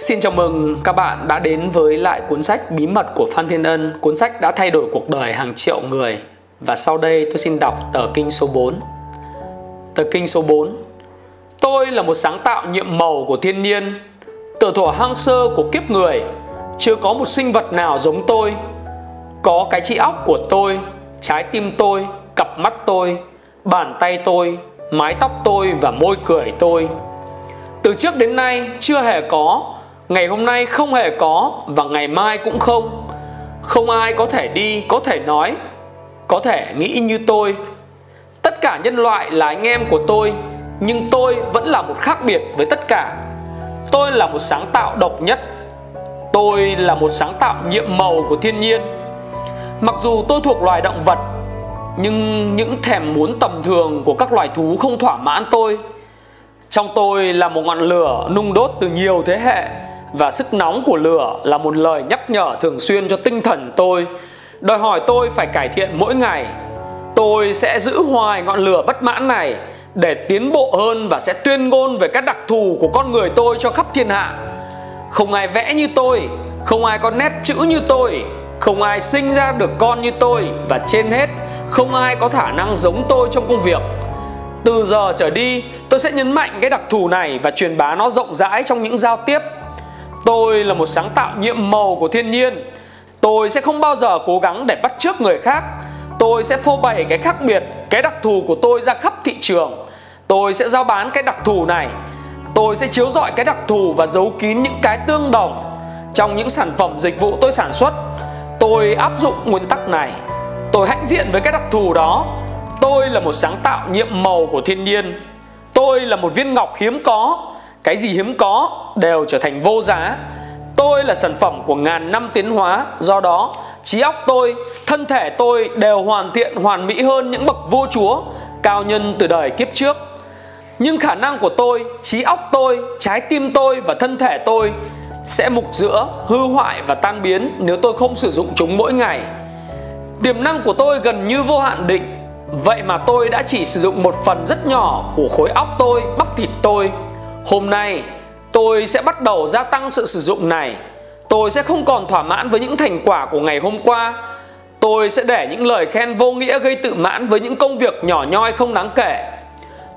Xin chào mừng các bạn đã đến với lại cuốn sách Bí mật của Phan Thiên Ân. Cuốn sách đã thay đổi cuộc đời hàng triệu người. Và sau đây tôi xin đọc tờ kinh số 4 Tờ kinh số 4 Tôi là một sáng tạo nhiệm màu của thiên nhiên. Từ thuở hang sơ của kiếp người. Chưa có một sinh vật nào giống tôi. Có cái trí óc của tôi, Trái tim tôi, Cặp mắt tôi, Bàn tay tôi, Mái tóc tôi và môi cười tôi. Từ trước đến nay chưa hề có ngày hôm nay không hề có và ngày mai cũng không. Không ai có thể đi, có thể nói, có thể nghĩ như tôi. Tất cả nhân loại là anh em của tôi, nhưng tôi vẫn là một khác biệt với tất cả. Tôi là một sáng tạo độc nhất. Tôi là một sáng tạo nhiệm màu của thiên nhiên. Mặc dù tôi thuộc loài động vật, nhưng những thèm muốn tầm thường của các loài thú không thỏa mãn tôi. Trong tôi là một ngọn lửa nung đốt từ nhiều thế hệ và sức nóng của lửa là một lời nhắc nhở thường xuyên cho tinh thần tôi. Đòi hỏi tôi phải cải thiện mỗi ngày. Tôi sẽ giữ hoài ngọn lửa bất mãn này để tiến bộ hơn và sẽ tuyên ngôn về các đặc thù của con người tôi cho khắp thiên hạ. Không ai vẽ như tôi, không ai có nét chữ như tôi, không ai sinh ra được con như tôi và trên hết, không ai có khả năng giống tôi trong công việc. Từ giờ trở đi, tôi sẽ nhấn mạnh cái đặc thù này và truyền bá nó rộng rãi trong những giao tiếp tôi là một sáng tạo nhiệm màu của thiên nhiên. Tôi sẽ không bao giờ cố gắng để bắt chước người khác. Tôi sẽ phô bày cái khác biệt, cái đặc thù của tôi ra khắp thị trường. Tôi sẽ giao bán cái đặc thù này. Tôi sẽ chiếu rọi cái đặc thù và giấu kín những cái tương đồng trong những sản phẩm dịch vụ tôi sản xuất. Tôi áp dụng nguyên tắc này. Tôi hãnh diện với cái đặc thù đó. Tôi là một sáng tạo nhiệm màu của thiên nhiên. Tôi là một viên ngọc hiếm có cái gì hiếm có đều trở thành vô giá. Tôi là sản phẩm của ngàn năm tiến hóa. Do đó trí óc tôi thân thể tôi đều hoàn thiện hoàn mỹ hơn những bậc vua chúa cao nhân từ đời kiếp trước. Nhưng khả năng của tôi trí óc tôi trái tim tôi và thân thể tôi sẽ mục giữa hư hoại và tan biến nếu tôi không sử dụng chúng mỗi ngày. Tiềm năng của tôi gần như vô hạn định. Vậy mà tôi đã chỉ sử dụng một phần rất nhỏ của khối óc tôi, bắp thịt tôi. Hôm nay tôi sẽ bắt đầu gia tăng sự sử dụng này. Tôi sẽ không còn thỏa mãn với những thành quả của ngày hôm qua. Tôi sẽ để những lời khen vô nghĩa gây tự mãn với những công việc nhỏ nhoi không đáng kể.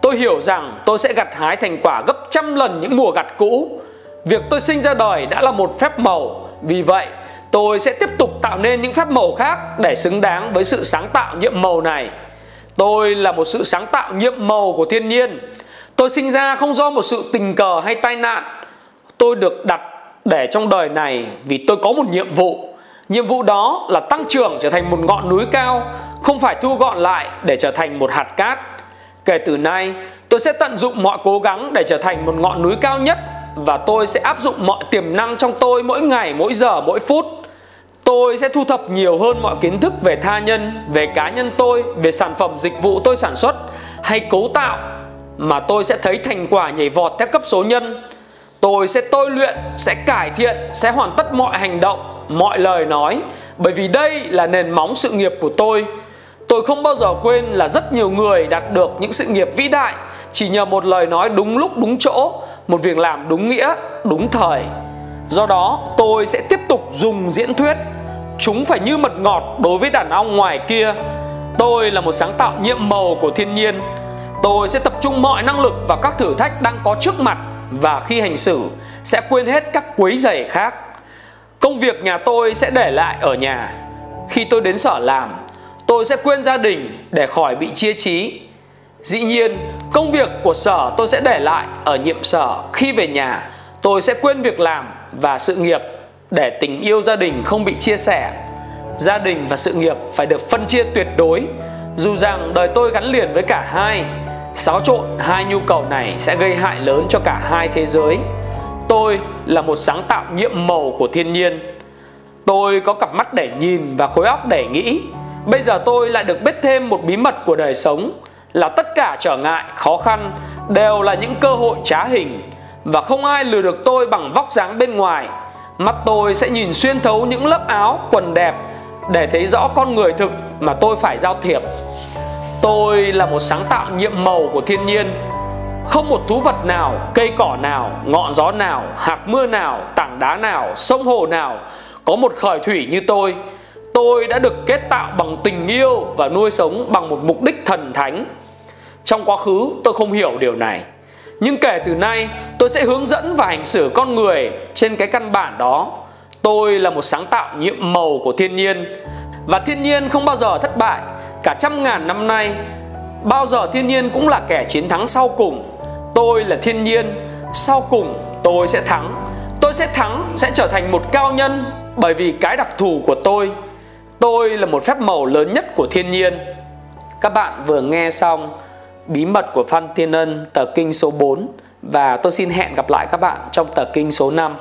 Tôi hiểu rằng tôi sẽ gặt hái thành quả gấp trăm lần những mùa gặt cũ. Việc tôi sinh ra đời đã là một phép màu. Vì vậy, tôi sẽ tiếp tục tạo nên những phép màu khác để xứng đáng với sự sáng tạo nhiệm màu này. Tôi là một sự sáng tạo nhiệm màu của thiên nhiên. Tôi sinh ra không do một sự tình cờ hay tai nạn. Tôi được đặt để trong đời này vì tôi có một nhiệm vụ. Nhiệm vụ đó là tăng trưởng trở thành một ngọn núi cao, không phải thu gọn lại để trở thành một hạt cát. Kể từ nay, tôi sẽ tận dụng mọi cố gắng để trở thành một ngọn núi cao nhất và tôi sẽ áp dụng mọi tiềm năng trong tôi mỗi ngày, mỗi giờ, mỗi phút Tôi sẽ thu thập nhiều hơn mọi kiến thức về tha nhân, về cá nhân tôi, về sản phẩm dịch vụ tôi sản xuất hay cấu tạo mà tôi sẽ thấy thành quả nhảy vọt theo cấp số nhân. Tôi sẽ tôi luyện, sẽ cải thiện, sẽ hoàn tất mọi hành động, mọi lời nói bởi vì đây là nền móng sự nghiệp của tôi. Tôi không bao giờ quên là rất nhiều người đạt được những sự nghiệp vĩ đại chỉ nhờ một lời nói đúng lúc đúng chỗ, một việc làm đúng nghĩa, đúng thời. Do đó, tôi sẽ tiếp tục dùng diễn thuyết Chúng phải như mật ngọt đối với đàn ong ngoài kia Tôi là một sáng tạo nhiệm màu của thiên nhiên Tôi sẽ tập trung mọi năng lực vào các thử thách đang có trước mặt Và khi hành xử, sẽ quên hết các quấy giày khác. Công việc nhà tôi sẽ để lại ở nhà. Khi tôi đến sở làm, Tôi sẽ quên gia đình để khỏi bị chia trí. Dĩ nhiên, công việc của sở tôi sẽ để lại ở nhiệm sở. Khi về nhà, tôi sẽ quên việc làm và sự nghiệp để tình yêu gia đình không bị chia sẻ. Gia đình và sự nghiệp phải được phân chia tuyệt đối. Dù rằng đời tôi gắn liền với cả hai xáo trộn hai nhu cầu này sẽ gây hại lớn cho cả hai thế giới. Tôi là một sáng tạo nhiệm màu của thiên nhiên. Tôi có cặp mắt để nhìn và khối óc để nghĩ. Bây giờ tôi lại được biết thêm một bí mật của đời sống là tất cả trở ngại khó khăn đều là những cơ hội trá hình. Và không ai lừa được tôi bằng vóc dáng bên ngoài. Mắt tôi sẽ nhìn xuyên thấu những lớp áo, quần đẹp để thấy rõ con người thực mà tôi phải giao thiệp. Tôi là một sáng tạo nhiệm màu của thiên nhiên. Không một thú vật nào, cây cỏ nào, ngọn gió nào, hạt mưa nào, tảng đá nào, sông hồ nào có một khởi thủy như tôi. Tôi đã được kết tạo bằng tình yêu và nuôi sống bằng một mục đích thần thánh. Trong quá khứ tôi không hiểu điều này. Nhưng kể từ nay tôi sẽ hướng dẫn và hành xử con người trên cái căn bản đó. Tôi là một sáng tạo nhiệm màu của thiên nhiên và thiên nhiên không bao giờ thất bại. Cả trăm ngàn năm nay bao giờ thiên nhiên cũng là kẻ chiến thắng sau cùng. Tôi là thiên nhiên, sau cùng tôi sẽ thắng. Tôi sẽ thắng, sẽ trở thành một cao nhân bởi vì cái đặc thù của tôi. Tôi là một phép màu lớn nhất của thiên nhiên. Các bạn vừa nghe xong Bí mật của Phan Thiên Ân tờ kinh số 4 và tôi xin hẹn gặp lại các bạn trong tờ kinh số 5.